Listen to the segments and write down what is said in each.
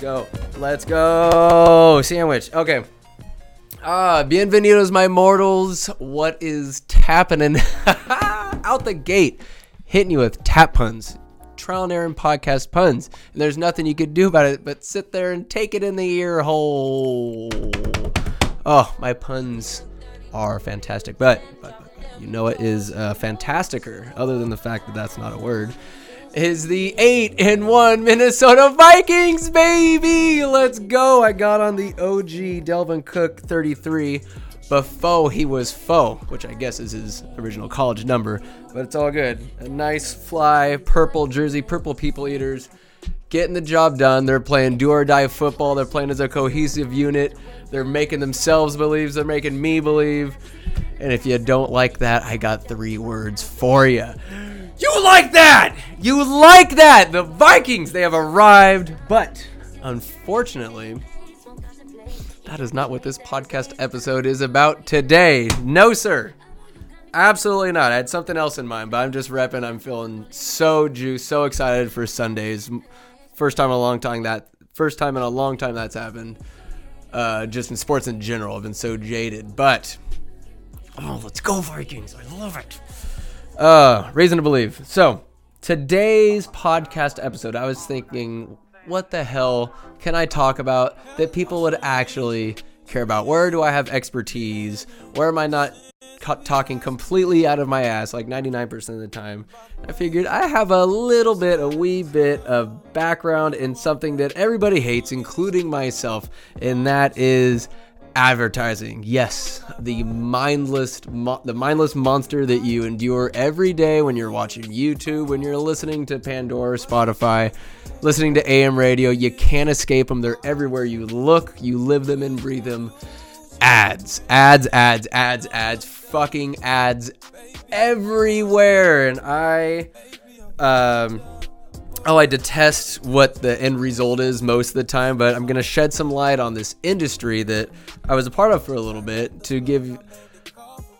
Let's go. Let's go. Sandwich. Okay. Ah, bienvenidos, my mortals. What is tapping out the gate? Hitting you with tap puns, trial and error podcast puns, and there's nothing you could do about it but sit there and take it in the ear hole. Oh, my puns are fantastic, but, but, but you know what is uh, fantasticer, other than the fact that that's not a word, is the 8 and 1 Minnesota Vikings, baby! Let's go! I got on the OG Dalvin Cook 33 before he was foe, which I guess is his original college number, but it's all good. A nice fly, purple jersey, purple people eaters, getting the job done. They're playing do or die football. They're playing as a cohesive unit. They're making themselves believe. They're making me believe. And if you don't like that, I got three words for you. You like that! You like that! The Vikings, they have arrived, but unfortunately, that is not what this podcast episode is about today. No, sir. Absolutely not. I had something else in mind, but I'm just repping. I'm feeling so juiced, so excited for Sundays. First time in a long time that first time in a long time that's happened. Uh, just in sports in general, I've been so jaded. But oh, let's go Vikings! I love it. Uh, reason to believe. So today's podcast episode, I was thinking, what the hell can I talk about that people would actually care about? Where do I have expertise? Where am I not talking completely out of my ass like 99% of the time? I figured I have a little bit, a wee bit of background in something that everybody hates, including myself, and that is advertising. Yes, the mindless mo- the mindless monster that you endure every day when you're watching YouTube, when you're listening to Pandora, Spotify, listening to AM radio, you can't escape them. They're everywhere you look, you live them and breathe them. Ads, ads, ads, ads, ads, fucking ads everywhere. And I um oh, I detest what the end result is most of the time, but I'm going to shed some light on this industry that I was a part of for a little bit to give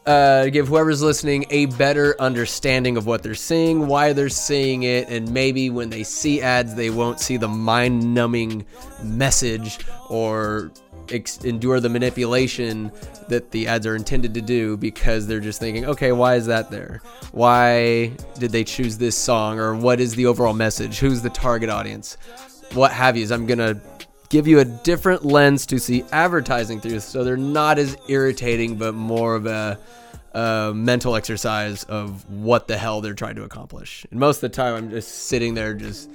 uh, give whoever's listening a better understanding of what they're seeing, why they're seeing it, and maybe when they see ads, they won't see the mind numbing message or ex- endure the manipulation that the ads are intended to do because they're just thinking, okay, why is that there? Why did they choose this song? Or what is the overall message? Who's the target audience? What have you? I'm going to give you a different lens to see advertising through so they're not as irritating, but more of a, a mental exercise of what the hell they're trying to accomplish. And most of the time, I'm just sitting there just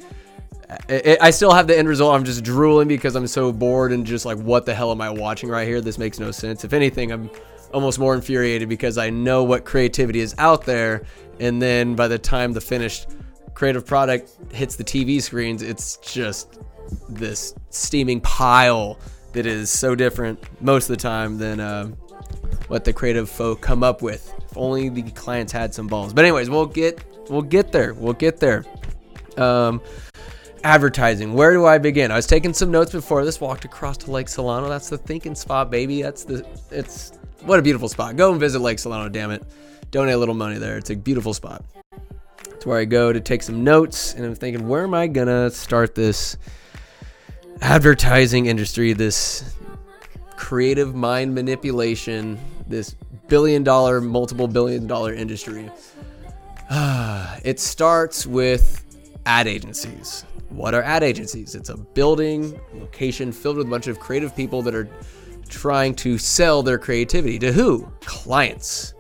I still have the end result. I'm just drooling because I'm so bored and just like, what the hell am I watching right here? This makes no sense. If anything, I'm almost more infuriated because I know what creativity is out there. And then by the time the finished creative product hits the TV screens, it's just this steaming pile that is so different most of the time than uh, what the creative folk come up with. If only the clients had some balls. But anyways, we'll get we'll get there. We'll get there. Um, advertising. Where do I begin? I was taking some notes before this. Walked across to Lake Solano. That's the thinking spot, baby. That's the. It's what a beautiful spot. Go and visit Lake Solano. Damn it. Donate a little money there. It's a beautiful spot. It's where I go to take some notes, and I'm thinking, where am I gonna start this advertising industry? This creative mind manipulation. This billion dollar, multiple billion dollar industry. it starts with ad agencies. What are ad agencies? It's a building, location filled with a bunch of creative people that are trying to sell their creativity to who? Clients.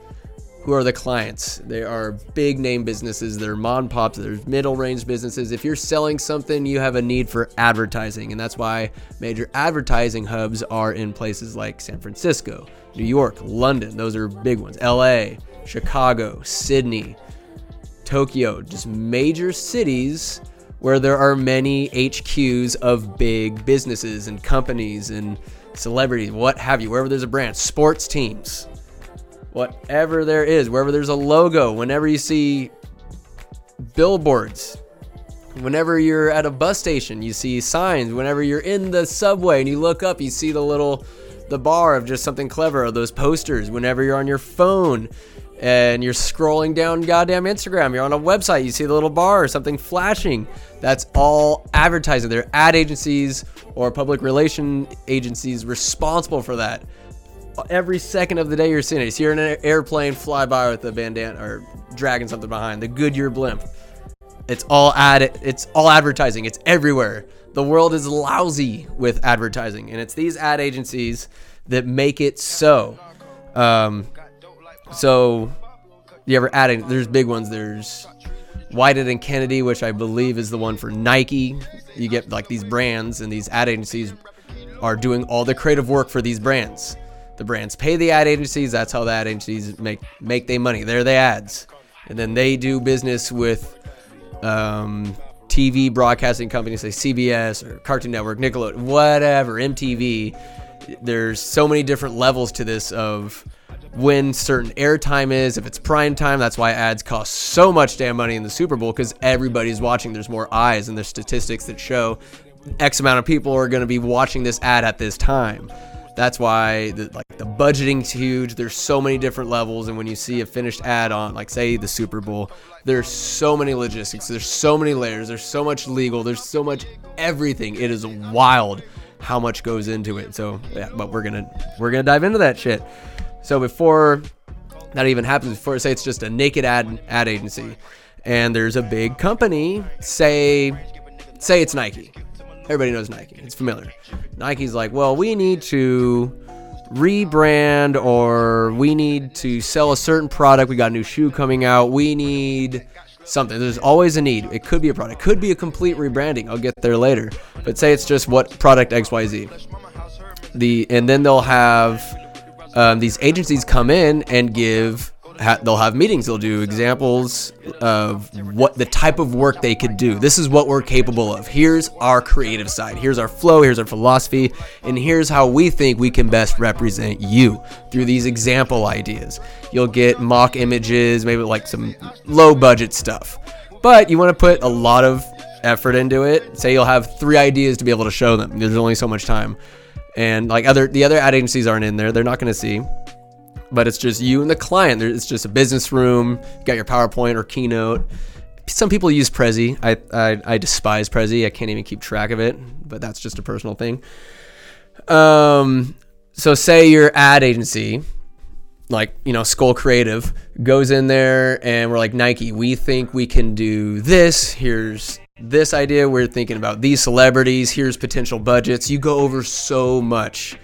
Who are the clients? They are big name businesses, they're mom pops, there's middle range businesses. If you're selling something, you have a need for advertising, and that's why major advertising hubs are in places like San Francisco, New York, London. Those are big ones. LA, Chicago, Sydney, Tokyo, just major cities where there are many HQs of big businesses and companies and celebrities, what have you, wherever there's a brand, sports teams, whatever there is, wherever there's a logo, whenever you see billboards, whenever you're at a bus station, you see signs, whenever you're in the subway and you look up, you see the little the bar of just something clever or those posters, whenever you're on your phone and you're scrolling down goddamn Instagram. You're on a website, you see the little bar or something flashing. That's all advertising. There are ad agencies or public relation agencies responsible for that. Every second of the day, you're seeing it. You see you're in an airplane, fly by with a bandana or dragging something behind the Goodyear blimp. It's all ad. It's all advertising. It's everywhere. The world is lousy with advertising, and it's these ad agencies that make it so. Um, so you ever adding? There's big ones. There's Wieden and Kennedy, which I believe is the one for Nike. You get like these brands, and these ad agencies are doing all the creative work for these brands. The brands pay the ad agencies. That's how the ad agencies make make their money. They're the ads, and then they do business with um, TV broadcasting companies, say CBS or Cartoon Network, Nickelodeon, whatever, MTV. There's so many different levels to this of when certain airtime is, if it's prime time. That's why ads cost so much damn money in the Super Bowl because everybody's watching. There's more eyes, and there's statistics that show X amount of people are going to be watching this ad at this time. That's why the, like the budgeting's huge. There's so many different levels, and when you see a finished ad on, like say the Super Bowl, there's so many logistics. There's so many layers. There's so much legal. There's so much everything. It is wild how much goes into it. So yeah, but we're gonna we're gonna dive into that shit. So before that even happens, before say it's just a naked ad ad agency, and there's a big company, say say it's Nike. Everybody knows Nike. It's familiar. Nike's like, well, we need to rebrand or we need to sell a certain product. We got a new shoe coming out. We need something. There's always a need. It could be a product, could be a complete rebranding. I'll get there later. But say it's just what product XYZ. The and then they'll have um, these agencies come in and give ha- they'll have meetings. They'll do examples of what the type of work they could do. This is what we're capable of. Here's our creative side. Here's our flow. Here's our philosophy. And here's how we think we can best represent you through these example ideas. You'll get mock images, maybe like some low budget stuff. But you want to put a lot of effort into it. Say you'll have three ideas to be able to show them. There's only so much time. And like other the other ad agencies aren't in there. They're not going to see but it's just you and the client. It's just a business room. You got your PowerPoint or Keynote. Some people use Prezi. I, I, I despise Prezi. I can't even keep track of it, but that's just a personal thing. Um, so say your ad agency, like you know Skull Creative, goes in there and we're like Nike. We think we can do this. Here's this idea. We're thinking about these celebrities. Here's potential budgets. You go over so much,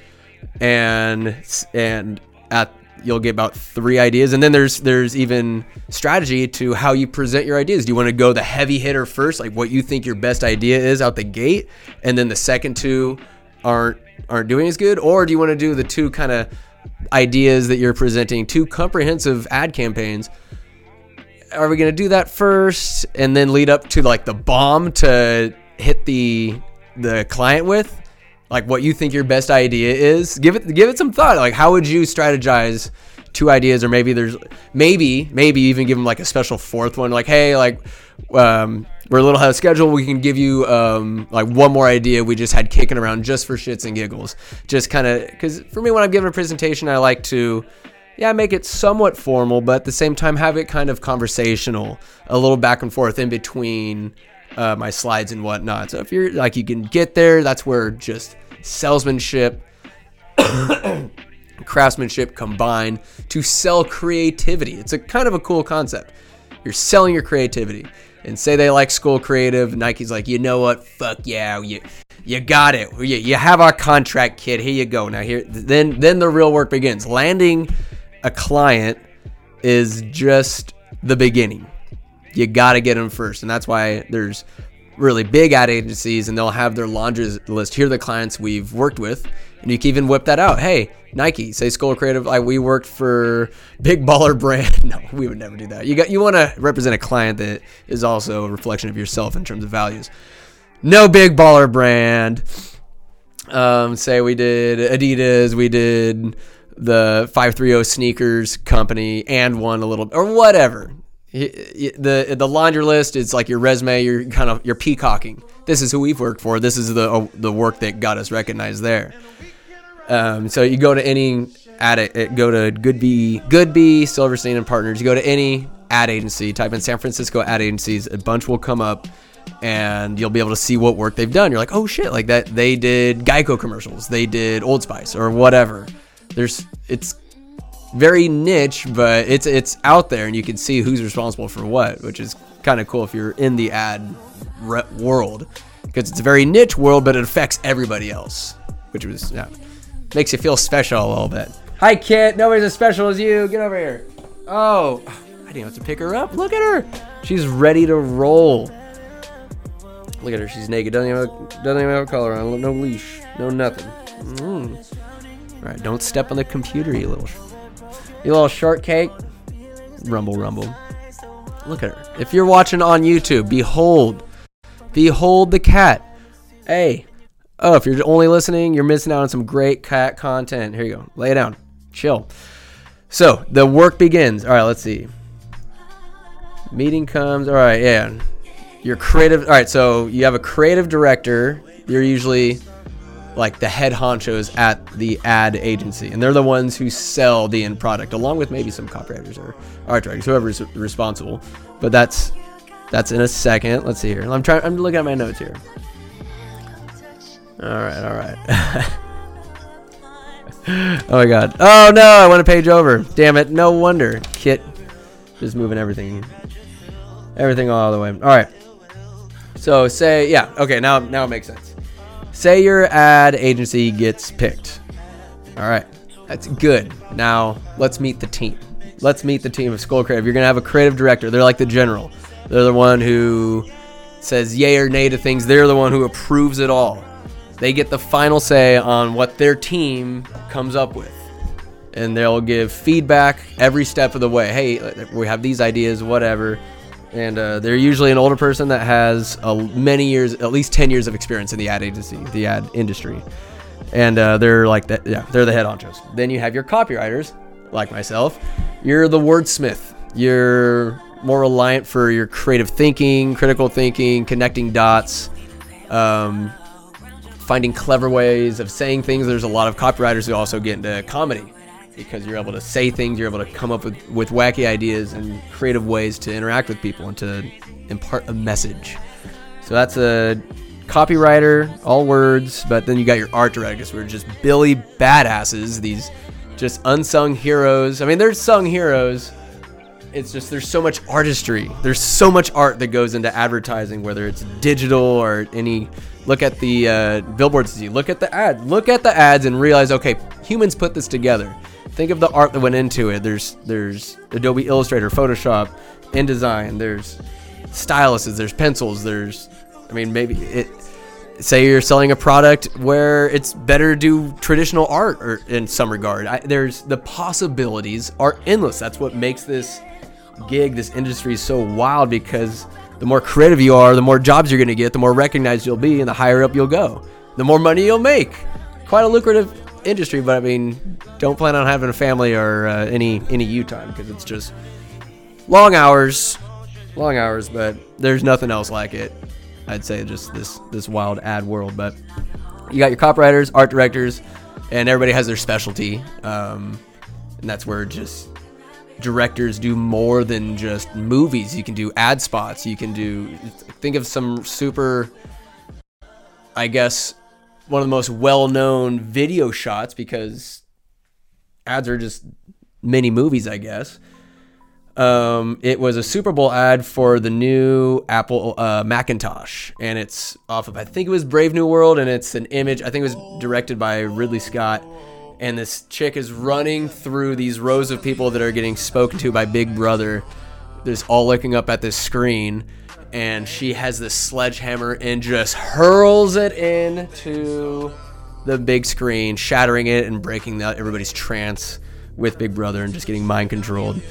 and and at you'll get about three ideas and then there's there's even strategy to how you present your ideas. Do you want to go the heavy hitter first like what you think your best idea is out the gate and then the second two aren't aren't doing as good? Or do you want to do the two kind of ideas that you're presenting two comprehensive ad campaigns? Are we going to do that first and then lead up to like the bomb to hit the the client with like what you think your best idea is. Give it give it some thought. Like how would you strategize two ideas or maybe there's maybe maybe even give them like a special fourth one like hey like um, we're a little ahead of schedule we can give you um, like one more idea we just had kicking around just for shits and giggles just kind of because for me when i'm giving a presentation i like to yeah make it somewhat formal but at the same time have it kind of conversational a little back and forth in between uh, my slides and whatnot. So if you're like you can get there, that's where just salesmanship, craftsmanship combine to sell creativity. It's a kind of a cool concept. You're selling your creativity. And say they like Skull Creative, Nike's like, you know what? Fuck yeah, you you got it. You, you have our contract, kid. Here you go. Now here, then then the real work begins. Landing a client is just the beginning you got to get them first. And that's why there's really big ad agencies and they'll have their laundry list. Here are the clients we've worked with. And you can even whip that out. Hey, Nike, say Skull Creative, we worked for big baller brand. no, we would never do that. You got you want to represent a client that is also a reflection of yourself in terms of values. No big baller brand. Um, say we did Adidas, we did the 530 sneakers company and one a little or whatever the the laundry list is like your resume. You're kind of you're peacocking. This is who we've worked for. This is the uh, the work that got us recognized there. Um, so you go to any ad it, go to Goodby, Goodby, Silverstein and Partners. You go to any ad agency, type in San Francisco ad agencies, a bunch will come up and you'll be able to see what work they've done. You're like, oh shit, like that they did Geico commercials, they did Old Spice or whatever. There's it's very niche, but it's it's out there and you can see who's responsible for what, which is kind of cool if you're in the ad re- world because it's a very niche world, but it affects everybody else, which was yeah, makes you feel special a little bit. Hi, Kit. Nobody's as special as you. Get over here. Oh, I didn't have to pick her up. Look at her. She's ready to roll. Look at her. She's naked. Doesn't even have, doesn't even have a collar on. No leash. No nothing. Mm. All right. Don't step on the computer, you little, you little shortcake. Rumble, rumble. Look at her. If you're watching on YouTube, behold, behold the cat. Hey. Oh, if you're only listening, you're missing out on some great cat content. Here you go. Lay it down. Chill. So the work begins. All right. Let's see. Meeting comes. All right. Yeah. Your creative. All right. So you have a creative director. You're usually like the head honchos at the ad agency, and they're the ones who sell the end product, along with maybe some copywriters or art directors, whoever's responsible. But that's that's in a second. Let's see here. I'm trying. I'm looking at my notes here. All right. All right. oh my god. Oh no! I went a page over. Damn it! No wonder. Kit just moving everything, everything all the way. All right. So say yeah. Okay. Now now it makes sense. Say your ad agency gets picked. All right. That's good. Now let's meet the team. Let's meet the team of Skull Creative. You're gonna have a creative director. They're like the general. They're the one who says yay or nay to things. They're the one who approves it all. They get the final say on what their team comes up with. And they'll give feedback every step of the way. Hey, we have these ideas, whatever. And uh, they're usually an older person that has many years, at least 10 years of experience in the ad agency, the ad industry. And uh, they're like that, yeah, they're the head honchos. Then you have your copywriters, like myself. You're the wordsmith. You're more reliant for your creative thinking, critical thinking, connecting dots, um, finding clever ways of saying things. There's a lot of copywriters who also get into comedy because you're able to say things, you're able to come up with, with wacky ideas and creative ways to interact with people and to impart a message. So that's a copywriter, all words, but then you got your art directors who are just Billy badasses, these just unsung heroes. I mean, they're sung heroes. It's just there's so much artistry. There's so much art that goes into advertising, whether it's digital or any. Look at the uh, billboards. You look at the ad. Look at the ads and realize, okay, humans put this together. Think of the art that went into it. There's there's Adobe Illustrator, Photoshop, InDesign. There's styluses. There's pencils. There's, I mean, maybe it. Say you're selling a product where it's better to do traditional art or in some regard. I, there's the possibilities are endless. That's what makes this gig, this industry so wild because the more creative you are, the more jobs you're going to get, the more recognized you'll be, and the higher up you'll go, the more money you'll make. Quite a lucrative industry, but I mean, don't plan on having a family or uh, any any you time because it's just long hours, long hours. But there's nothing else like it. I'd say just this this wild ad world. But you got your copywriters, art directors, and everybody has their specialty, um, and that's where just directors do more than just movies. You can do ad spots. You can do think of some super, I guess, one of the most well-known video shots because ads are just mini movies, I guess. Um, it was a Super Bowl ad for the new Apple uh, Macintosh, and it's off of I think it was Brave New World, and it's an image. I think it was directed by Ridley Scott, and this chick is running through these rows of people that are getting spoken to by Big Brother. There's all looking up at this screen, and she has this sledgehammer and just hurls it into the big screen, shattering it and breaking the, everybody's trance with Big Brother and just getting mind controlled.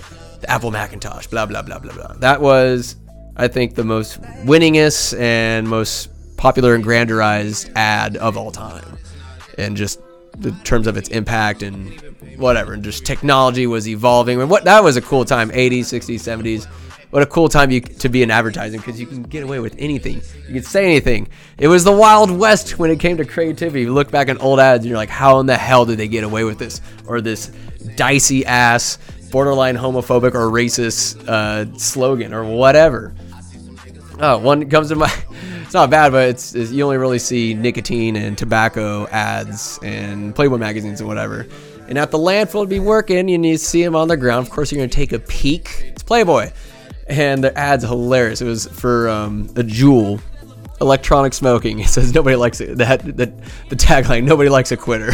The Apple Macintosh, blah blah blah blah blah. That was, I think, the most winningest and most popular and grandirized ad of all time, and just in terms of its impact and whatever, and just technology was evolving. And what that was a cool time, 80s, 60s, 70s. What a cool time you, to be in advertising because you can get away with anything. You can say anything. It was the Wild West when it came to creativity. You look back at old ads and you're like, how in the hell did they get away with this? Or this dicey ass, borderline homophobic or racist uh, slogan or whatever. Oh, one comes to my. It's not bad, but it's, it's you only really see nicotine and tobacco ads and Playboy magazines and whatever. And at the landfill to be working, and you see them on the ground. Of course, you're gonna take a peek. It's Playboy, and the ad's hilarious. It was for um, a Juul, electronic smoking. It says nobody likes it. That the, the tagline: nobody likes a quitter.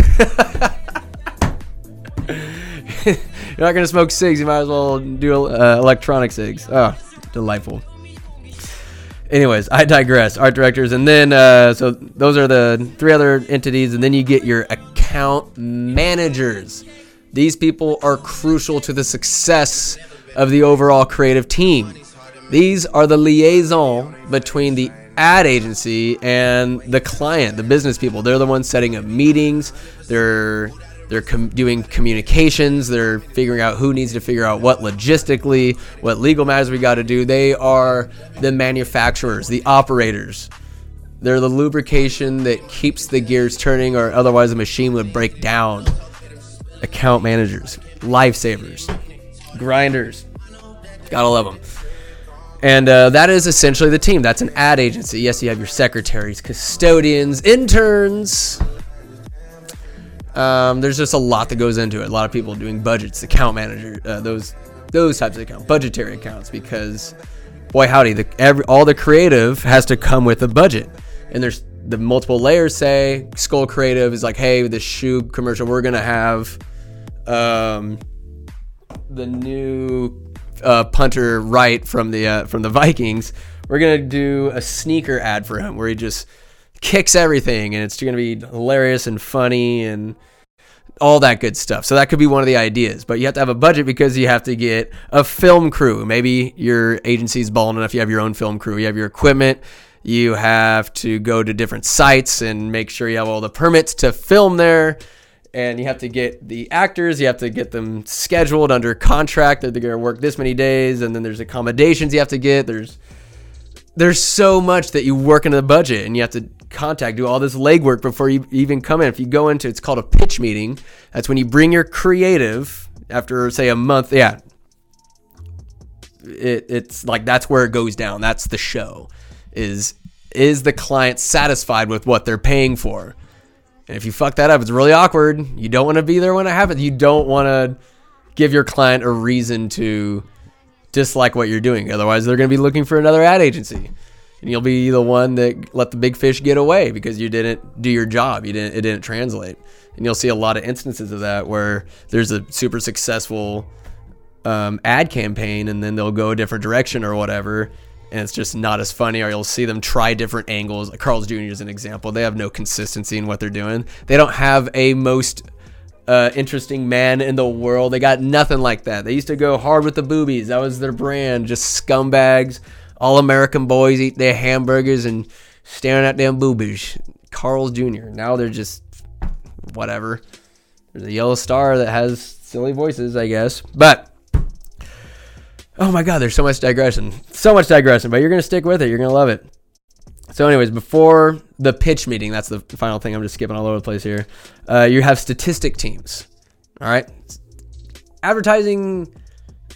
you're not gonna smoke cigs. You might as well do uh, electronic cigs. Oh, delightful anyways, I digress. Art directors, and then uh, so those are the three other entities, and then you get your account managers. These people are crucial to the success of the overall creative team. These are the liaison between the ad agency and the client, the business people. They're the ones setting up meetings. They're they're com- doing communications. They're figuring out who needs to figure out what logistically, what legal matters we got to do. They are the manufacturers, the operators. They're the lubrication that keeps the gears turning, or otherwise the machine would break down. Account managers, lifesavers, grinders. Gotta love them. And uh, that is essentially the team. That's an ad agency. Yes, you have your secretaries, custodians, interns, um, there's just a lot that goes into it. A lot of people doing budgets, account manager, uh, those those types of accounts, budgetary accounts, because boy howdy, the every all the creative has to come with a budget, and there's the multiple layers. Say Skull Creative is like, hey, the shoe commercial, we're gonna have um, the new uh, punter Wright from the uh, from the Vikings. We're gonna do a sneaker ad for him where he just kicks everything and it's to be hilarious and funny and all that good stuff. So that could be one of the ideas, but you have to have a budget because you have to get a film crew. Maybe your agency's balling enough you have your own film crew. You have your equipment. You have to go to different sites and make sure you have all the permits to film there. And you have to get the actors, you have to get them scheduled under contract that they're going to work this many days. And then there's accommodations you have to get. There's there's so much that you work into the budget and you have to contact, do all this legwork before you even come in. If you go into it's called a pitch meeting. That's when you bring your creative after say a month. Yeah. It, it's like that's where it goes down. That's the show. Is is the client satisfied with what they're paying for? And if you fuck that up, it's really awkward. You don't want to be there when it happens. You don't want to give your client a reason to dislike what you're doing. Otherwise, they're going to be looking for another ad agency and you'll be the one that let the big fish get away because you didn't do your job. You didn't it didn't translate. And you'll see a lot of instances of that where there's a super successful um, ad campaign and then they'll go a different direction or whatever and it's just not as funny or you'll see them try different angles like carl's jr is an example they have no consistency in what they're doing they don't have a most uh, interesting man in the world they got nothing like that they used to go hard with the boobies that was their brand just scumbags all American boys eat their hamburgers and staring at them boobies. Carl's Jr. Now they're just whatever. There's a yellow star that has silly voices, I guess. But oh my god, there's so much digression. So much digression, but you're gonna stick with it. You're gonna love it. So, anyways, before the pitch meeting, that's the final thing. I'm just skipping all over the place here. Uh, you have statistic teams. All right, advertising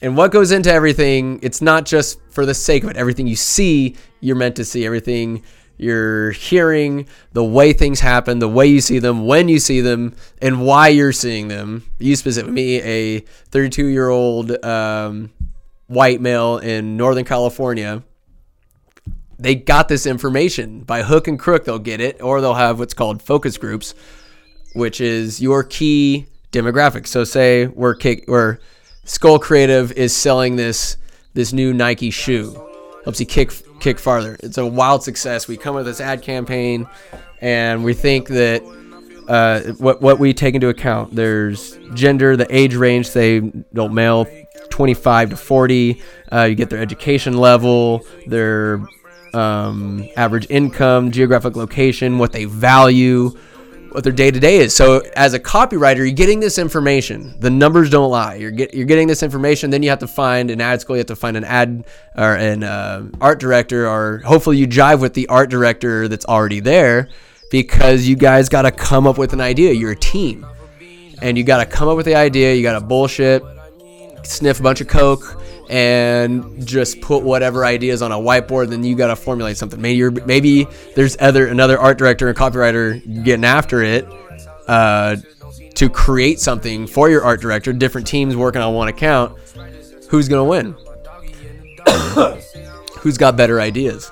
and what goes into everything, it's not just for the sake of it. Everything you see, you're meant to see. Everything you're hearing, the way things happen, the way you see them, when you see them, and why you're seeing them. You specifically, me, a 32 year old um, white male in Northern California. They got this information by hook and crook. They'll get it, or they'll have what's called focus groups, which is your key demographic. So, say we're kick, we're Skull Creative is selling this this new Nike shoe. Helps you kick kick farther. It's a wild success. We come with this ad campaign, and we think that uh, what what we take into account. There's gender, the age range. Say, don't male, 25 to 40. Uh, you get their education level, their um, average income, geographic location, what they value, what their day to day is. So as a copywriter, you're getting this information. The numbers don't lie. You're get, you're getting this information. Then you have to find an ad school. You have to find an ad or an uh, art director, or hopefully you jive with the art director that's already there, because you guys got to come up with an idea. You're a team, and you got to come up with the idea. You got to bullshit, sniff a bunch of coke and just put whatever ideas on a whiteboard. Then you got to formulate something. Maybe maybe there's other another art director and copywriter getting after it uh, to create something for your art director. Different teams working on one account. Who's gonna win? Who's got better ideas?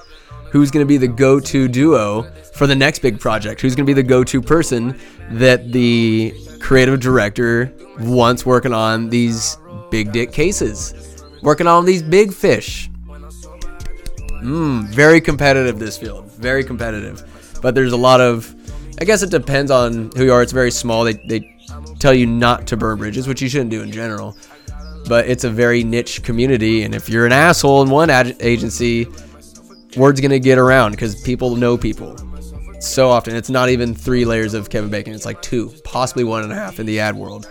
Who's gonna be the go-to duo for the next big project? Who's gonna be the go-to person that the creative director wants working on these big dick cases? working on these big fish. Mmm, very competitive this field. Very competitive. But there's a lot of I guess it depends on who you are. It's very small. They they tell you not to burn bridges, which you shouldn't do in general. But it's a very niche community, and if you're an asshole in one agency, word's gonna get around because people know people. So often, it's not even three layers of Kevin Bacon. It's like two, possibly one and a half in the ad world.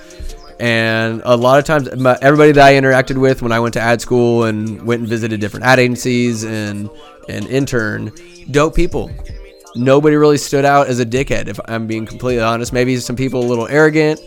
And a lot of times, everybody that I interacted with when I went to ad school and went and visited different ad agencies and and intern, dope people. Nobody really stood out as a dickhead, if I'm being completely honest. Maybe some people a little arrogant,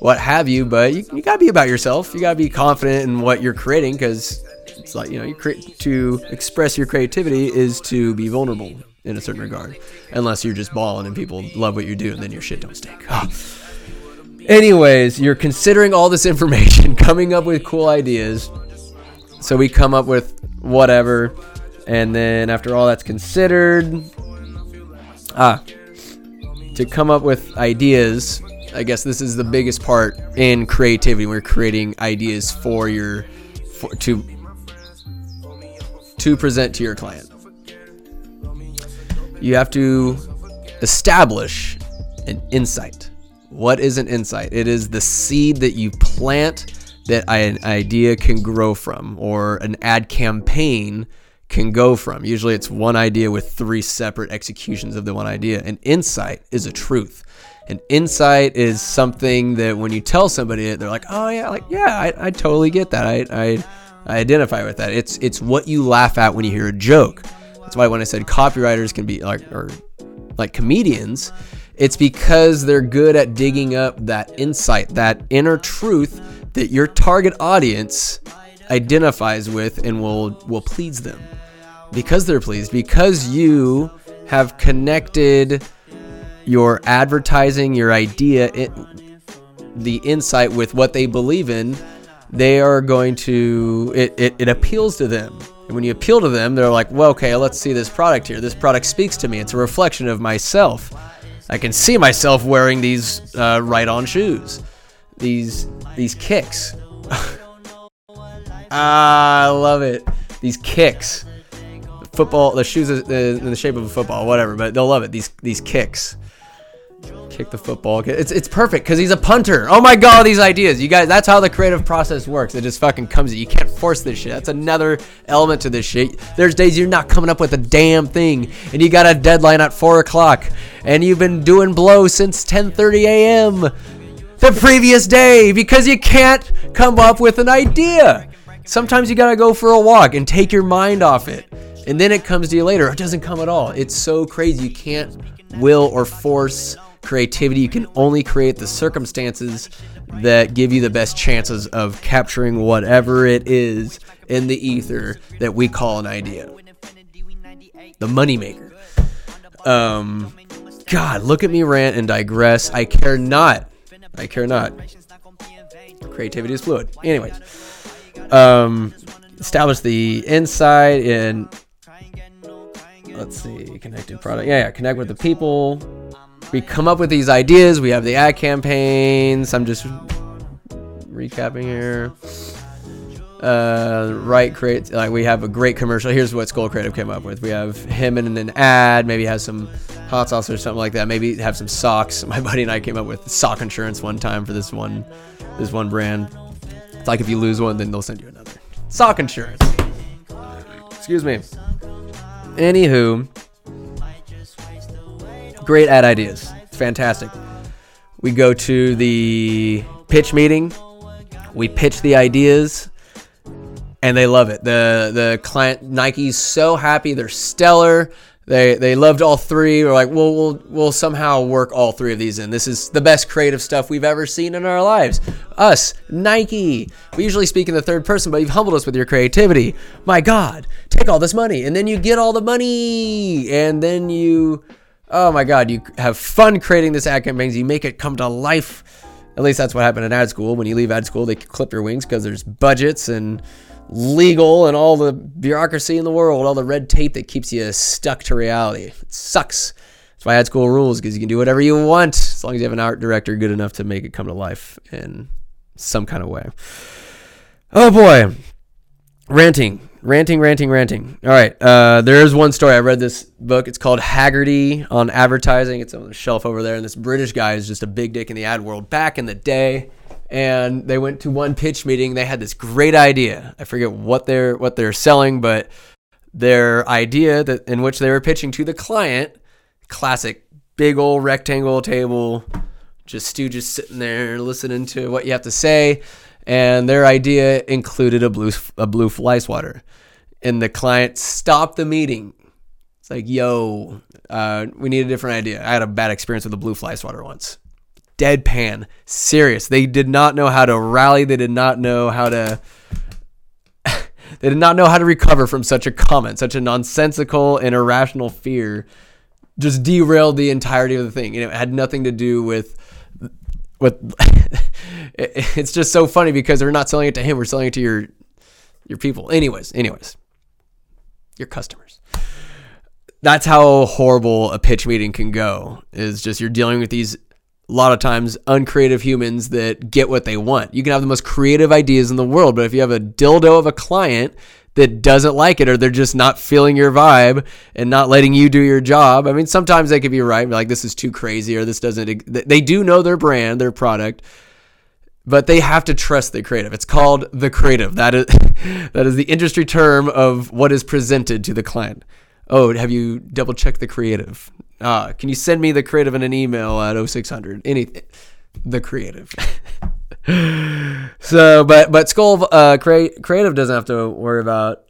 what have you, but you, you gotta be about yourself. You gotta be confident in what you're creating because it's like, you know, you create to express your creativity is to be vulnerable in a certain regard. Unless you're just balling and people love what you do and then your shit don't stink. Anyways, you're considering all this information, coming up with cool ideas. So we come up with whatever. And then after all that's considered, ah, to come up with ideas, I guess this is the biggest part in creativity. We're creating ideas for your for, to to present to your client. You have to establish an insight. What is an insight? It is the seed that you plant that an idea can grow from, or an ad campaign can go from. Usually it's one idea with three separate executions of the one idea. An insight is a truth. An insight is something that when you tell somebody it, they're like, oh yeah, like yeah, I, I totally get that. I, I I identify with that. It's it's what you laugh at when you hear a joke. That's why when I said copywriters can be like or like comedians, it's because they're good at digging up that insight, that inner truth that your target audience identifies with and will will please them. Because they're pleased, because you have connected your advertising, your idea, it, the insight with what they believe in, they are going to it, it, it appeals to them. And when you appeal to them, they're like, well, okay, let's see this product here. This product speaks to me. It's a reflection of myself. I can see myself wearing these uh, right-on shoes, these these kicks. ah, I love it. These kicks, football, the shoes in the shape of a football, whatever. But they'll love it. These these kicks kick the football. It's it's perfect because he's a punter. Oh my god, these ideas, you guys. That's how the creative process works. It just fucking comes. You can't force this shit. That's another element to this shit. There's days you're not coming up with a damn thing, and you got a deadline at four o'clock, and you've been doing blow since 10:30 a.m. the previous day because you can't come up with an idea. Sometimes you gotta go for a walk and take your mind off it. And then it comes to you later. It doesn't come at all. It's so crazy. You can't will or force creativity. You can only create the circumstances that give you the best chances of capturing whatever it is in the ether that we call an idea. The moneymaker. Um, God, look at me rant and digress. I care not. I care not. Creativity is fluid. Anyways, um, establish the inside and let's see, connected product. Yeah, yeah, connect with the people we come up with these ideas. We have the ad campaigns. I'm just recapping here. Uh, right create like we have a great commercial. Here's what Skull Creative came up with. We have him in an ad. Maybe has some hot sauce or something like that. Maybe have some socks. My buddy and I came up with sock insurance one time for this one, this one brand. It's like if you lose one, then they'll send you another. Sock insurance. Excuse me. Anywho, great ad ideas. fantastic. We go to the pitch meeting. We pitch the ideas and they love it. The the client Nike's so happy. They're stellar. They they loved all three. We're like, well, we'll we'll somehow work all three of these in. This is the best creative stuff we've ever seen in our lives. Us, Nike. We usually speak in the third person, but you've humbled us with your creativity. My God, take all this money, and then you get all the money, and then you, oh my God, you have fun creating this ad campaigns. You make it come to life. At least that's what happened in ad school. When you leave ad school, they clip your wings because there's budgets and legal and all the bureaucracy in the world, all the red tape that keeps you stuck to reality. It sucks. That's why ad school rules because you can do whatever you want as long as you have an art director good enough to make it come to life in some kind of way. Oh boy, ranting, ranting, ranting, ranting. All right, uh, there is one story. I read this book. It's called Hegarty on Advertising. It's on the shelf over there, and this British guy is just a big dick in the ad world back in the day and they went to one pitch meeting. They had this great idea. I forget what they're what they're selling, but their idea that in which they were pitching to the client, classic big old rectangle table, just just sitting there listening to what you have to say, and their idea included a blue a blue fly swatter, and the client stopped the meeting. It's like, yo, uh, we need a different idea. I had a bad experience with a blue fly swatter once deadpan, serious. They did not know how to rally. They did not know how to. they did not know how to recover from such a comment, such a nonsensical and irrational fear. Just derailed the entirety of the thing. Know, it had nothing to do with with. it's just so funny because we're not selling it to him. We're selling it to your your people. Anyways, anyways, your customers that's how horrible a pitch meeting can go is just you're dealing with these a lot of times uncreative humans that get what they want. You can have the most creative ideas in the world, but if you have a dildo of a client that doesn't like it or they're just not feeling your vibe and not letting you do your job, I mean, sometimes they could be right, like this is too crazy or this doesn't. They do know their brand, their product, but they have to trust the creative. It's called the creative. That is that is the industry term of what is presented to the client. Oh, have you double checked the creative? Uh, can you send me the creative in an email at 0600? Anything. The creative. so, but but Skull uh, creative doesn't have to worry about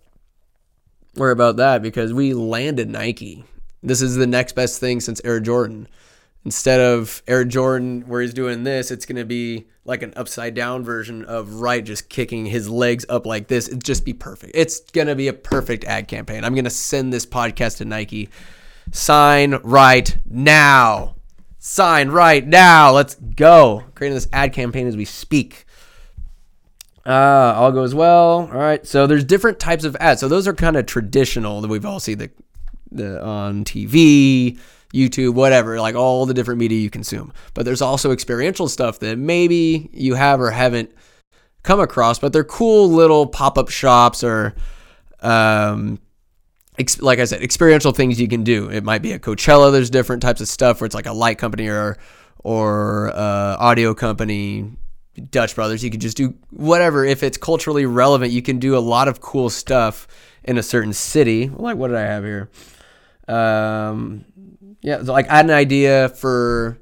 worry about that because we landed Nike. This is the next best thing since Air Jordan. Instead of Air Jordan where he's doing this, it's going to be like an upside down version of Wright just kicking his legs up like this. It'd just be perfect. It's going to be a perfect ad campaign. I'm going to send this podcast to Nike Sign right now. Sign right now. Let's go. Creating this ad campaign as we speak. Uh, all goes well. All right. So there's different types of ads. So those are kind of traditional that we've all seen the, the on TV, YouTube, whatever, like all the different media you consume. But there's also experiential stuff that maybe you have or haven't come across, but they're cool little pop-up shops or um, ex- like I said, experiential things you can do. It might be at Coachella. There's different types of stuff where it's like a light company or or uh, audio company. Dutch Brothers. You could just do whatever. If it's culturally relevant, you can do a lot of cool stuff in a certain city. Like what did I have here? Um, yeah, so like I had an idea for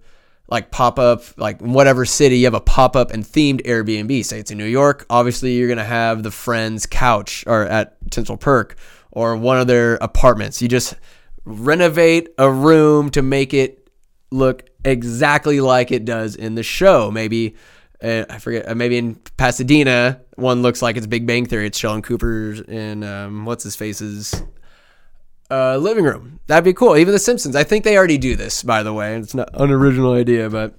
like pop up, like whatever city you have a pop up and themed Airbnb. Say it's in New York. Obviously, you're gonna have the friend's couch or at Central Perk or one of their apartments. You just renovate a room to make it look exactly like it does in the show. Maybe uh, I forget. Uh, maybe in Pasadena, one looks like it's Big Bang Theory. It's Sheldon Cooper's and um, what's his face's uh, living room. That'd be cool. Even The Simpsons. I think they already do this, by the way. It's not an original idea, but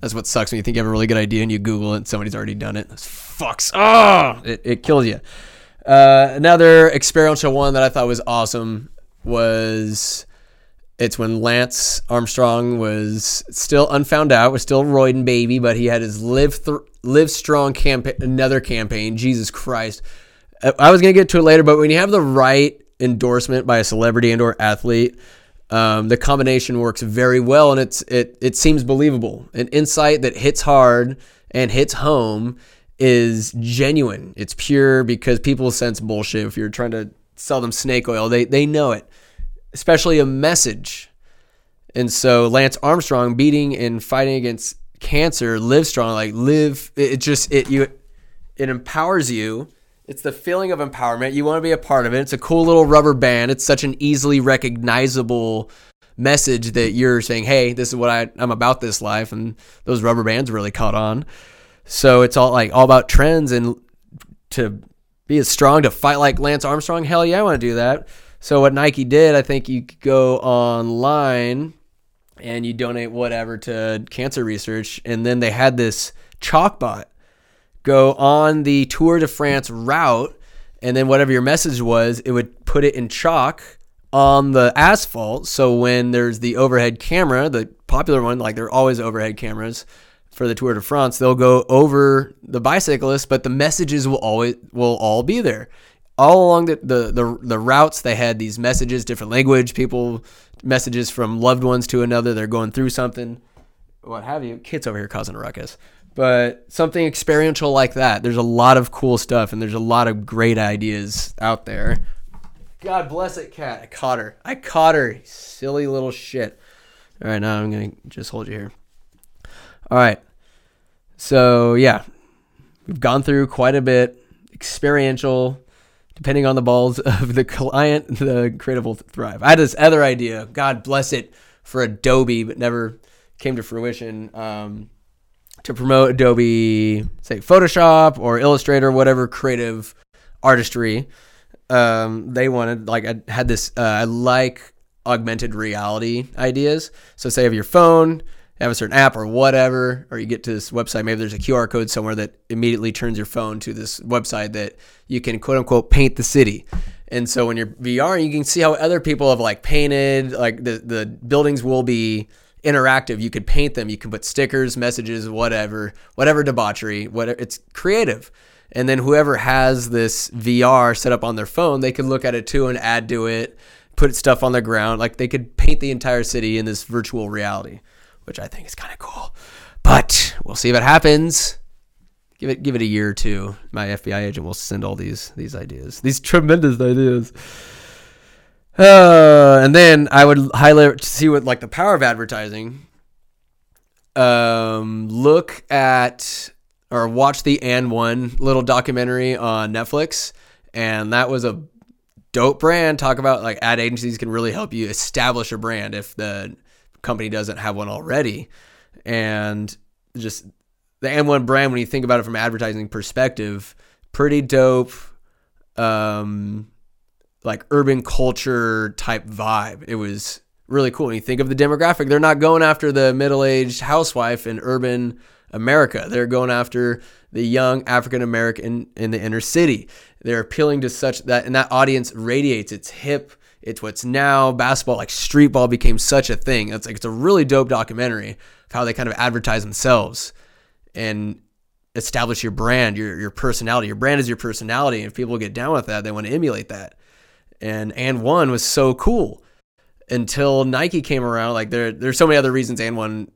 that's what sucks when you think you have a really good idea and you Google it and somebody's already done it. This fucks. Oh, it, it kills you. Uh, another experiential one that I thought was awesome was it's when Lance Armstrong was still unfound out, was still Royden baby, but he had his live th- live strong campaign, another campaign. Jesus Christ, I was gonna get to it later, but when you have the right endorsement by a celebrity and or athlete, um, the combination works very well, and it's it it seems believable. An insight that hits hard and hits home is genuine. It's pure because people sense bullshit. If you're trying to sell them snake oil, they they know it. Especially a message. And so Lance Armstrong beating and fighting against cancer, live strong, like live. It, just it you it empowers you. It's the feeling of empowerment. You want to be a part of it. It's a cool little rubber band. It's such an easily recognizable message that you're saying, "Hey, this is what I, I'm about this life," and those rubber bands really caught on. So it's all like all about trends and to be as strong to fight like Lance Armstrong. Hell yeah, I want to do that. So what Nike did, I think you could go online and you donate whatever to cancer research, and then they had this chalkbot go on the Tour de France route, and then whatever your message was, it would put it in chalk on the asphalt. So when there's the overhead camera, the popular one, like there are always overhead cameras for the Tour de France, they'll go over the bicyclist, but the messages will always will all be there. All along the, the, the, the routes, they had these messages, different language, people messages from loved ones to another. They're going through something, what have you. Kids over here causing a ruckus but something experiential like that. There's a lot of cool stuff and there's a lot of great ideas out there. God bless it, cat. I caught her. I caught her. Silly little shit. All right, now I'm going to just hold you here. All right. So, yeah, we've gone through quite a bit. Experiential, depending on the balls of the client, the creative will thrive. I had this other idea. God bless it for Adobe, but never came to fruition. Um, to promote Adobe, say Photoshop or Illustrator, whatever creative artistry. Um, they wanted like I had this. Uh, I like augmented reality ideas. So say of your phone, have a certain app or whatever, or you get to this website. Maybe there's a QR code somewhere that immediately turns your phone to this website that you can quote unquote paint the city. And so when you're VR, you can see how other people have like painted. Like the the buildings will be interactive. You could paint them. You can put stickers, messages, whatever, whatever debauchery. Whatever. It's creative. And then whoever has this VR set up on their phone, they could look at it too and add to it, put stuff on the ground. Like they could paint the entire city in this virtual reality, which I think is kind of cool. But we'll see if it happens. Give it give it a year or two. My FBI agent will send all these these ideas, these tremendous ideas. Uh, and then I would highlight see what like the power of advertising. Um, look at or watch the AND1 little documentary on Netflix, and that was a dope brand. Talk about like ad agencies can really help you establish a brand if the company doesn't have one already, and just the AND1 brand when you think about it from advertising perspective, pretty dope. Um, like urban culture type vibe. It was really cool. And you think of the demographic, they're not going after the middle aged housewife in urban America. They're going after the young African American in the inner city. They're appealing to such that, and that audience radiates. It's hip. It's what's now basketball, like street ball became such a thing. It's like it's a really dope documentary of how they kind of advertise themselves and establish your brand, your your personality. Your brand is your personality. And if people get down with that, they want to emulate that and AND1 was so cool until Nike came around. Like there there's so many other reasons AND1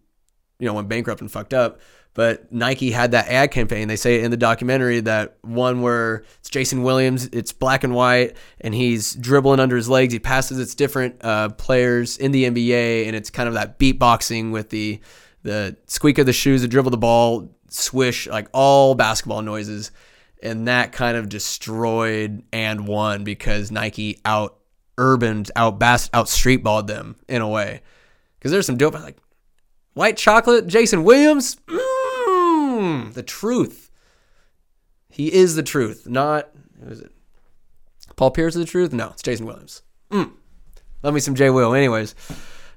you know went bankrupt and fucked up. But Nike had that ad campaign. They say in the documentary that one where it's Jason Williams, it's black and white, and he's dribbling under his legs. He passes its different uh, players in the NBA, and it's kind of that beatboxing with the the squeak of the shoes, the dribble the ball, swish, like all basketball noises and that kind of destroyed AND1 because Nike out urban out bast out streetballed them in a way. Because there's some dope like white chocolate, Jason Williams, mm, the truth. He is the truth, not who is it? Paul Pierce is the truth? No, it's Jason Williams. Mm. Love me some J Will. Anyways,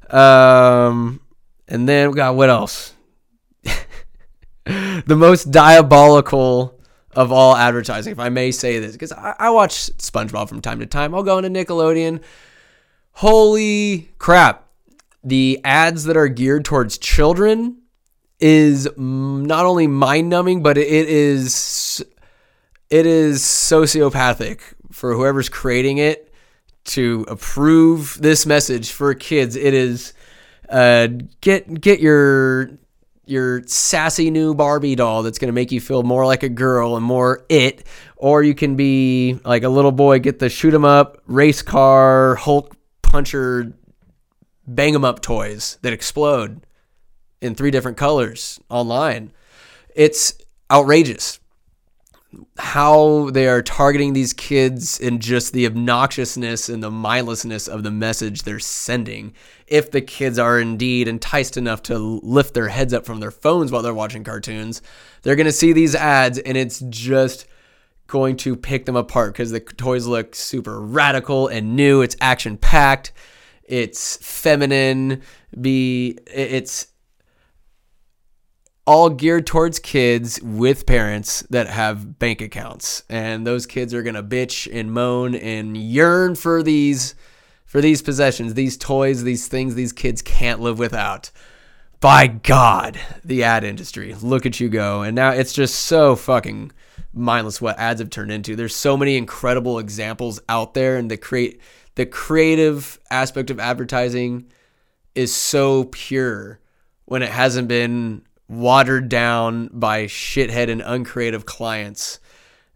um, and then we got what else? the most diabolical of all advertising, if I may say this, because I, I, watch SpongeBob from time to time. I'll go into Nickelodeon. Holy crap. The ads that are geared towards children is not only mind numbing, but it is it is sociopathic for whoever's creating it to approve this message for kids. It is uh, get get your your sassy new Barbie doll that's going to make you feel more like a girl and more it, or you can be like a little boy, get the shoot 'em up race car Hulk puncher bang 'em up toys that explode in three different colors online. It's outrageous how they are targeting these kids and just the obnoxiousness and the mindlessness of the message they're sending. If the kids are indeed enticed enough to lift their heads up from their phones while they're watching cartoons, they're going to see these ads and it's just going to pick them apart because the toys look super radical and new. It's action packed. It's feminine. Be it's all geared towards kids with parents that have bank accounts. And those kids are going to bitch and moan and yearn for these for these possessions these toys these things these kids can't live without. By god the ad industry. Look at you go. And now it's just so fucking mindless what ads have turned into. There's so many incredible examples out there and the create the creative aspect of advertising is so pure when it hasn't been watered down by shithead and uncreative clients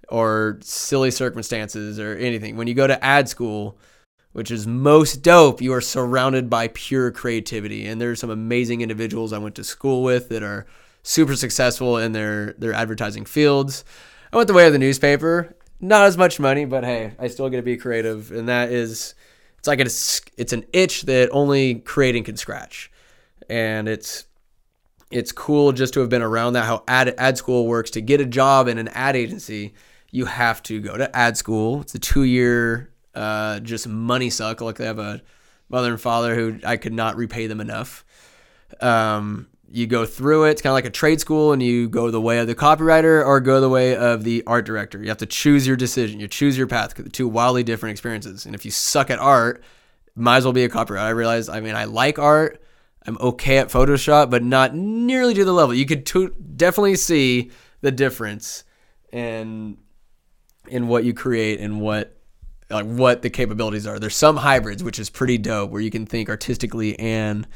or silly circumstances or anything. When you go to ad school, which is most dope, you are surrounded by pure creativity. And there's some amazing individuals I went to school with that are super successful in their, their advertising fields. I went the way of the newspaper. Not as much money, but hey, I still get to be creative. And that is, it's like it's, it's an itch that only creating can scratch. And it's it's cool just to have been around that how ad ad school works. To get a job in an ad agency you have to go to ad school. It's a two year uh, just money suck. Like they have a mother and father who i could not repay them enough. Um, you go through it. It's kind of like a trade school and you go the way of the copywriter or go the way of the art director. You have to choose your decision. You choose your path. Two wildly different experiences. And if you suck at art might as well be a copywriter. I realize i mean i like art I'm okay at Photoshop, but not nearly to the level. You could t- definitely see the difference in in what you create and what like what the capabilities are. There's some hybrids, which is pretty dope, where you can think artistically and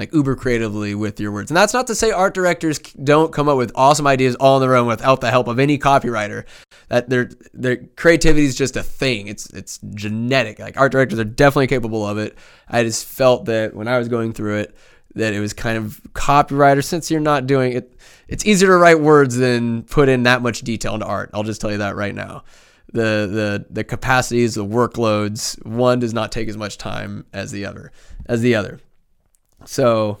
like uber creatively with your words. And that's not to say art directors don't come up with awesome ideas all on their own without the help of any copywriter. That their their creativity is just a thing. It's it's genetic. Like art directors are definitely capable of it. I just felt that when I was going through it, that it was kind of copywriter since you're not doing it it's easier to write words than put in that much detail into art i'll just tell you that right now the the the capacities the workloads one does not take as much time as the other as the other so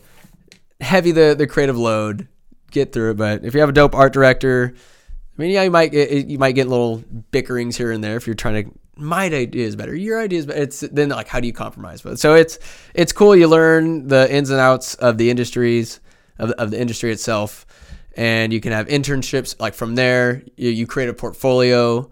heavy the the creative load get through it but if you have a dope art director i mean yeah you might you might get little bickerings here and there if you're trying to my idea is better. Your idea is better. It's then like how do you compromise? But so it's it's cool. You learn the ins and outs of the industries of, of the industry itself, and you can have internships. Like from there, you, you create a portfolio,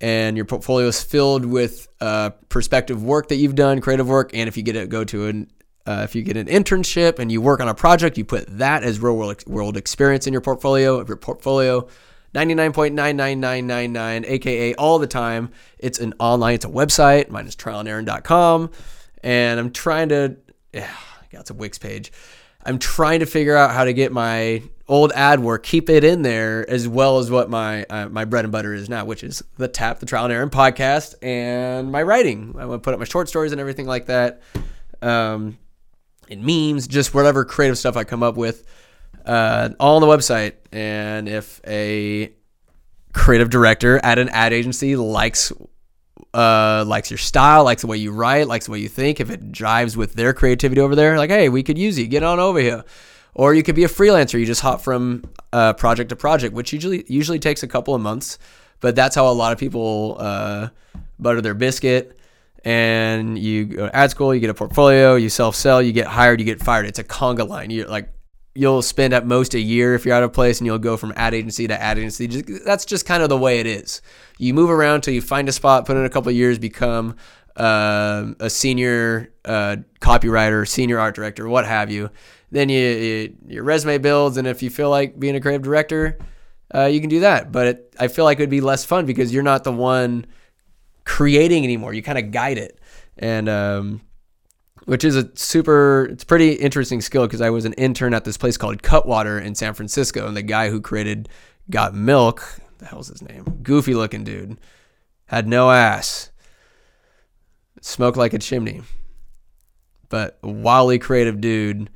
and your portfolio is filled with uh, prospective work that you've done, creative work. And if you get to go to an uh, if you get an internship and you work on a project, you put that as real world, world experience in your portfolio of your portfolio 99.99999, aka all the time. It's an online, it's a website. Mine is trialandaaron.com. And I'm trying to, yeah, got it's a Wix page. I'm trying to figure out how to get my old ad work, keep it in there as well as what my uh, my bread and butter is now, which is the Tap the Trial and Aaron podcast and my writing. I want to put up my short stories and everything like that, um, and memes, just whatever creative stuff I come up with uh, all on the website. And if a creative director at an ad agency likes uh, likes your style, likes the way you write, likes the way you think, if it jives with their creativity over there, like, hey, we could use you. Get on over here. Or you could be a freelancer. You just hop from uh, project to project, which usually usually takes a couple of months. But that's how a lot of people uh, butter their biscuit. And you go to ad school, you get a portfolio, you self sell, you get hired, you get fired. It's a conga line. You're like you'll spend at most a year if you're out of place and you'll go from ad agency to ad agency. Just, that's just kind of the way it is. You move around till you find a spot, put in a couple of years, become uh, a senior uh, copywriter, senior art director, what have you. Then you, you, your resume builds, and if you feel like being a creative director, uh, you can do that. But it, I feel like it would be less fun because you're not the one creating anymore. You kind of guide it, and um, which is a super it's pretty interesting skill because I was an intern at this place called Cutwater in San Francisco and the guy who created Got Milk, the hell's his name? Goofy looking dude. Had no ass. Smoked like a chimney. but wildly creative dude,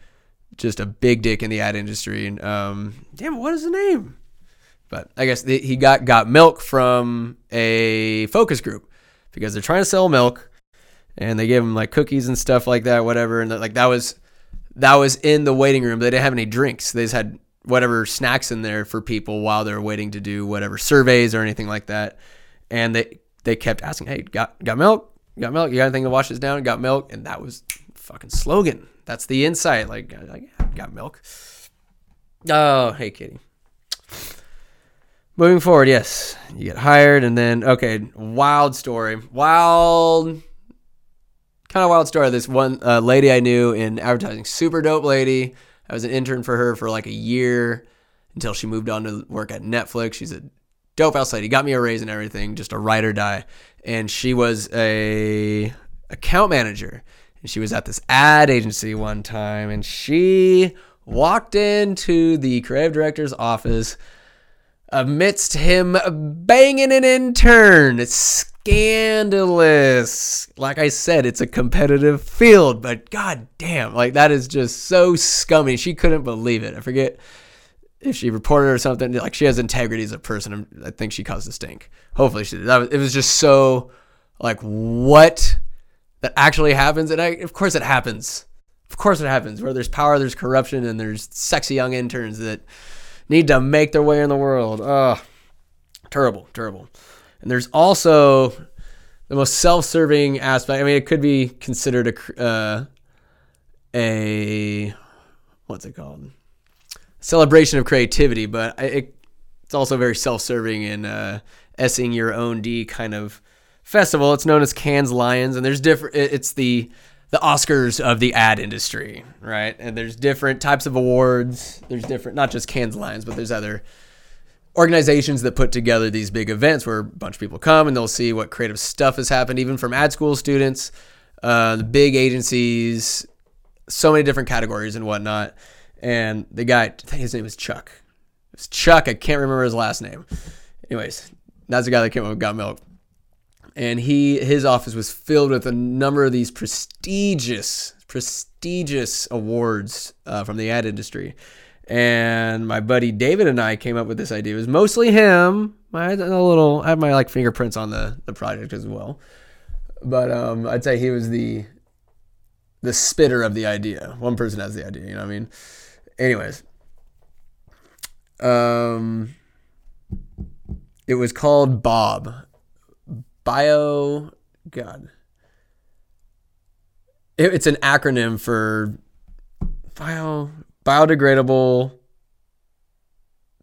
just a big dick in the ad industry. And um, damn, what is the name? But I guess the, he got got milk from a focus group because they're trying to sell milk, and they gave him like cookies and stuff like that, whatever. And like that was that was in the waiting room. They didn't have any drinks. They just had whatever snacks in there for people while they're waiting to do whatever surveys or anything like that. And they they kept asking, "Hey, got got milk? Got milk? You got anything to wash this down? Got milk?" And that was fucking slogan. That's the insight. Like, like got milk. Oh, hey, Kitty. Moving forward, yes, you get hired, and then okay, wild story, wild, kind of wild story. This one uh, lady I knew in advertising, super dope lady. I was an intern for her for like a year until she moved on to work at Netflix. She's a dope house lady. Got me a raise and everything, just a ride or die. And she was a account manager, and she was at this ad agency one time, and she walked into the creative director's office amidst him banging an intern. It's scandalous. Like I said, it's a competitive field, but god damn, like that is just so scummy. She couldn't believe it. I forget if she reported or something. Like she has integrity as a person. I think she caused a stink. Hopefully she did. Was, it was just so like what that actually happens, and I, of course it happens. Of course it happens. Where there's power, there's corruption, and there's sexy young interns that need to make their way in the world. Oh, terrible, terrible. And there's also the most self-serving aspect. I mean, it could be considered a uh, a what's it called? Celebration of creativity, but it, it's also very self-serving and uh, essing your own D kind of festival. It's known as Cannes Lions, and there's different. It's the the Oscars of the ad industry, right? And there's different types of awards. There's different, not just Cannes Lions, but there's other organizations that put together these big events where a bunch of people come and they'll see what creative stuff has happened, even from ad school students, uh, the big agencies, so many different categories and whatnot. And the guy, I think his name is Chuck. It's Chuck. I can't remember his last name. Anyways, that's the guy that came up with Got Milk and he his office was filled with a number of these prestigious prestigious awards uh, from the ad industry. And my buddy David and I came up with this idea. It was mostly him. I had a little, I have my like fingerprints on the the project as well. But um, I'd say he was the the spitter of the idea. One person has the idea, you know what I mean? Anyways, um, it was called Bob, bio god. It, it's an acronym for bio biodegradable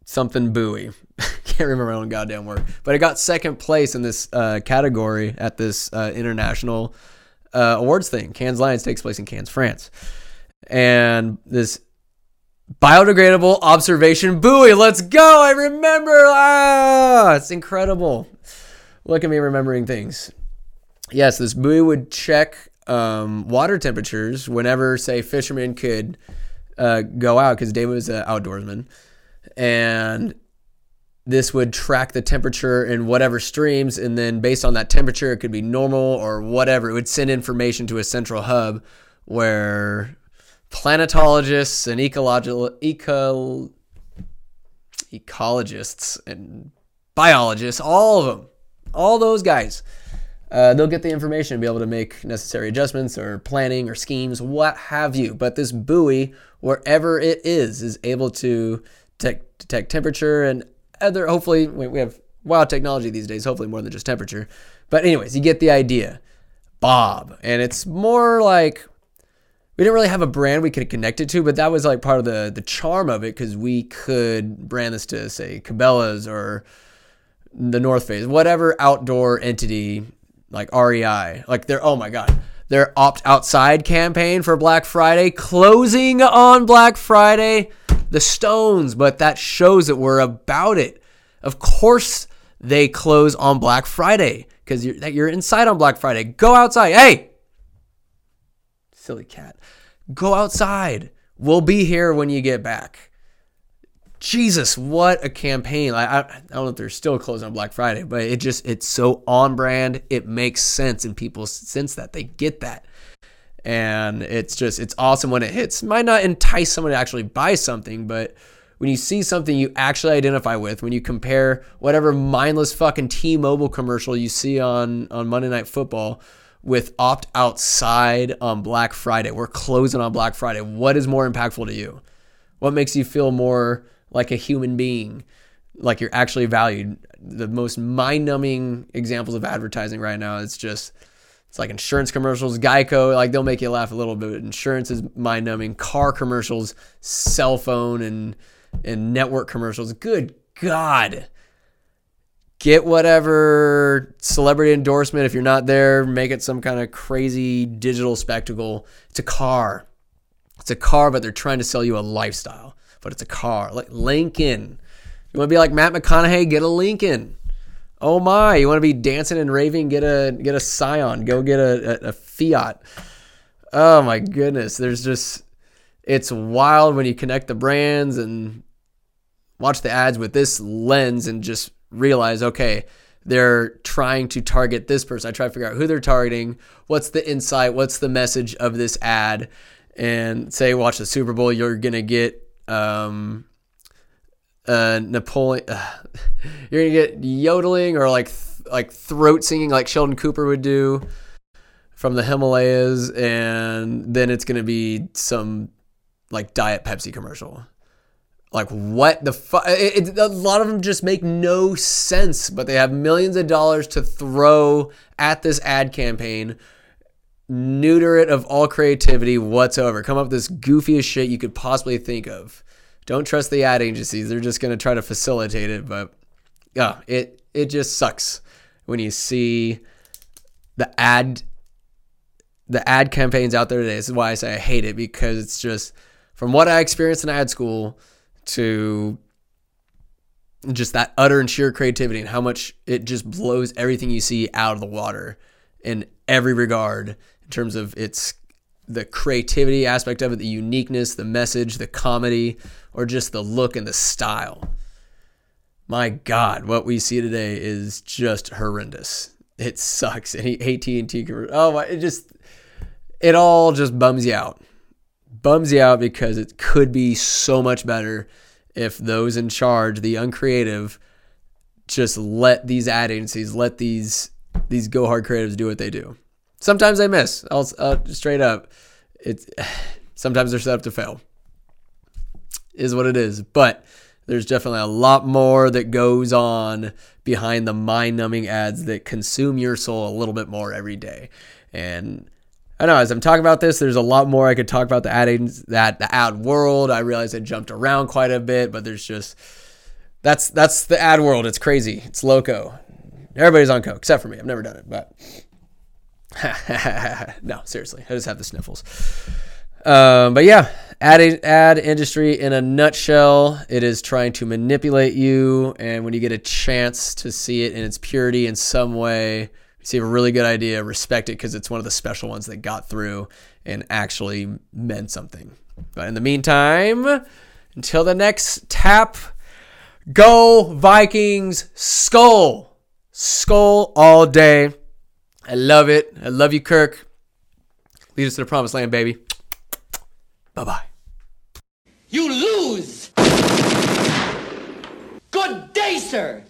something buoy. Can't remember my own goddamn word. But it got second place in this uh, category at this uh, international uh, awards thing. Cannes lions takes place in cannes france. And this biodegradable observation buoy. Let's go. I remember. Ah it's incredible Look at me remembering things. Yes, this buoy would check um, water temperatures whenever, say, fishermen could uh, go out because David was an outdoorsman, and this would track the temperature in whatever streams, and then based on that temperature, it could be normal or whatever. It would send information to a central hub where planetologists and ecological eco ecologists and biologists, all of them all those guys. Uh, they'll get the information and be able to make necessary adjustments or planning or schemes, what have you. But this buoy, wherever it is, is able to detect, detect temperature and other. Hopefully, we have wild technology these days. Hopefully, more than just temperature. But anyways, you get the idea. Bob, and it's more like we didn't really have a brand we could connect it to, but that was like part of the the charm of it because we could brand this to say Cabela's or the North Face, whatever outdoor entity like REI, like they're oh my god, their opt outside campaign for Black Friday closing on Black Friday, the Stones, but that shows that we're about it. Of course they close on Black Friday because you're you're inside on Black Friday. Go outside, hey, silly cat, go outside. We'll be here when you get back. Jesus, what a campaign! I, I, I don't know if they're still closing on Black Friday, but it just it's so on brand. It makes sense, and people sense that they get that. And it's just, it's awesome when it hits. Might not entice someone to actually buy something, but when you see something you actually identify with, when you compare whatever mindless fucking T-Mobile commercial you see on on Monday Night Football with opt outside on Black Friday, we're closing on Black Friday. What is more impactful to you? What makes you feel more like a human being, like you're actually valued? The most mind-numbing examples of advertising right now, it's just it's like insurance commercials, Geico, like they'll make you laugh a little bit. Insurance is mind numbing. Car commercials, cell phone and and network commercials. Good God. Get whatever celebrity endorsement. If you're not there, make it some kind of crazy digital spectacle. It's a car. It's a car, but they're trying to sell you a lifestyle. But it's a car. Like Lincoln. You want to be like Matt McConaughey? Get a Lincoln. Oh my! You want to be dancing and raving? Get a get a Scion. Go get a, a, a Fiat. Oh my goodness! There's just it's wild when you connect the brands and watch the ads with this lens and just realize, okay, they're trying to target this person. I try to figure out who they're targeting, what's the insight, what's the message of this ad, and say, watch the Super Bowl, you're gonna get um, uh, Napoleon, uh, you're gonna get yodeling or like th- like throat singing, like Sheldon Cooper would do from the Himalayas, and then it's gonna be some like Diet Pepsi commercial. Like what the fuck? A lot of them just make no sense, but they have millions of dollars to throw at this ad campaign. Neuter it of all creativity whatsoever. Come up with this goofiest shit you could possibly think of. Don't trust the ad agencies. They're just gonna try to facilitate it, but yeah, it it just sucks when you see the ad the ad campaigns out there today. This is why I say I hate it because it's just from what I experienced in ad school to just that utter and sheer creativity and how much it just blows everything you see out of the water in every regard in terms of its the creativity aspect of it, the uniqueness, the message, the comedy, or just the look and the style. My God, what we see today is just horrendous. It sucks. And AT and T, oh my, it just, it all just bums you out bums you out because it could be so much better if those in charge, the uncreative, just let these ad agencies, let these these go hard creatives do what they do. Sometimes they miss. I'll straight up. It's sometimes they're set up to fail. Is what it is. But there's definitely a lot more that goes on behind the mind-numbing ads that consume your soul a little bit more every day. And I know as I'm talking about this, there's a lot more I could talk about the ad that the ad world. I realize I jumped around quite a bit, but there's just that's that's the ad world. It's crazy. It's loco. Everybody's on coke except for me. I've never done it, but no, seriously, I just have the sniffles. Um, but yeah, ad ad industry in a nutshell, it is trying to manipulate you, and when you get a chance to see it in its purity in some way you have a really good idea, respect it because it's one of the special ones that got through and actually meant something. But in the meantime, until the next tap, go Vikings, Skol, Skol all day. I love it. I love you, Kirk. Lead us to the promised land, baby. Bye bye. You lose. Good day, sir.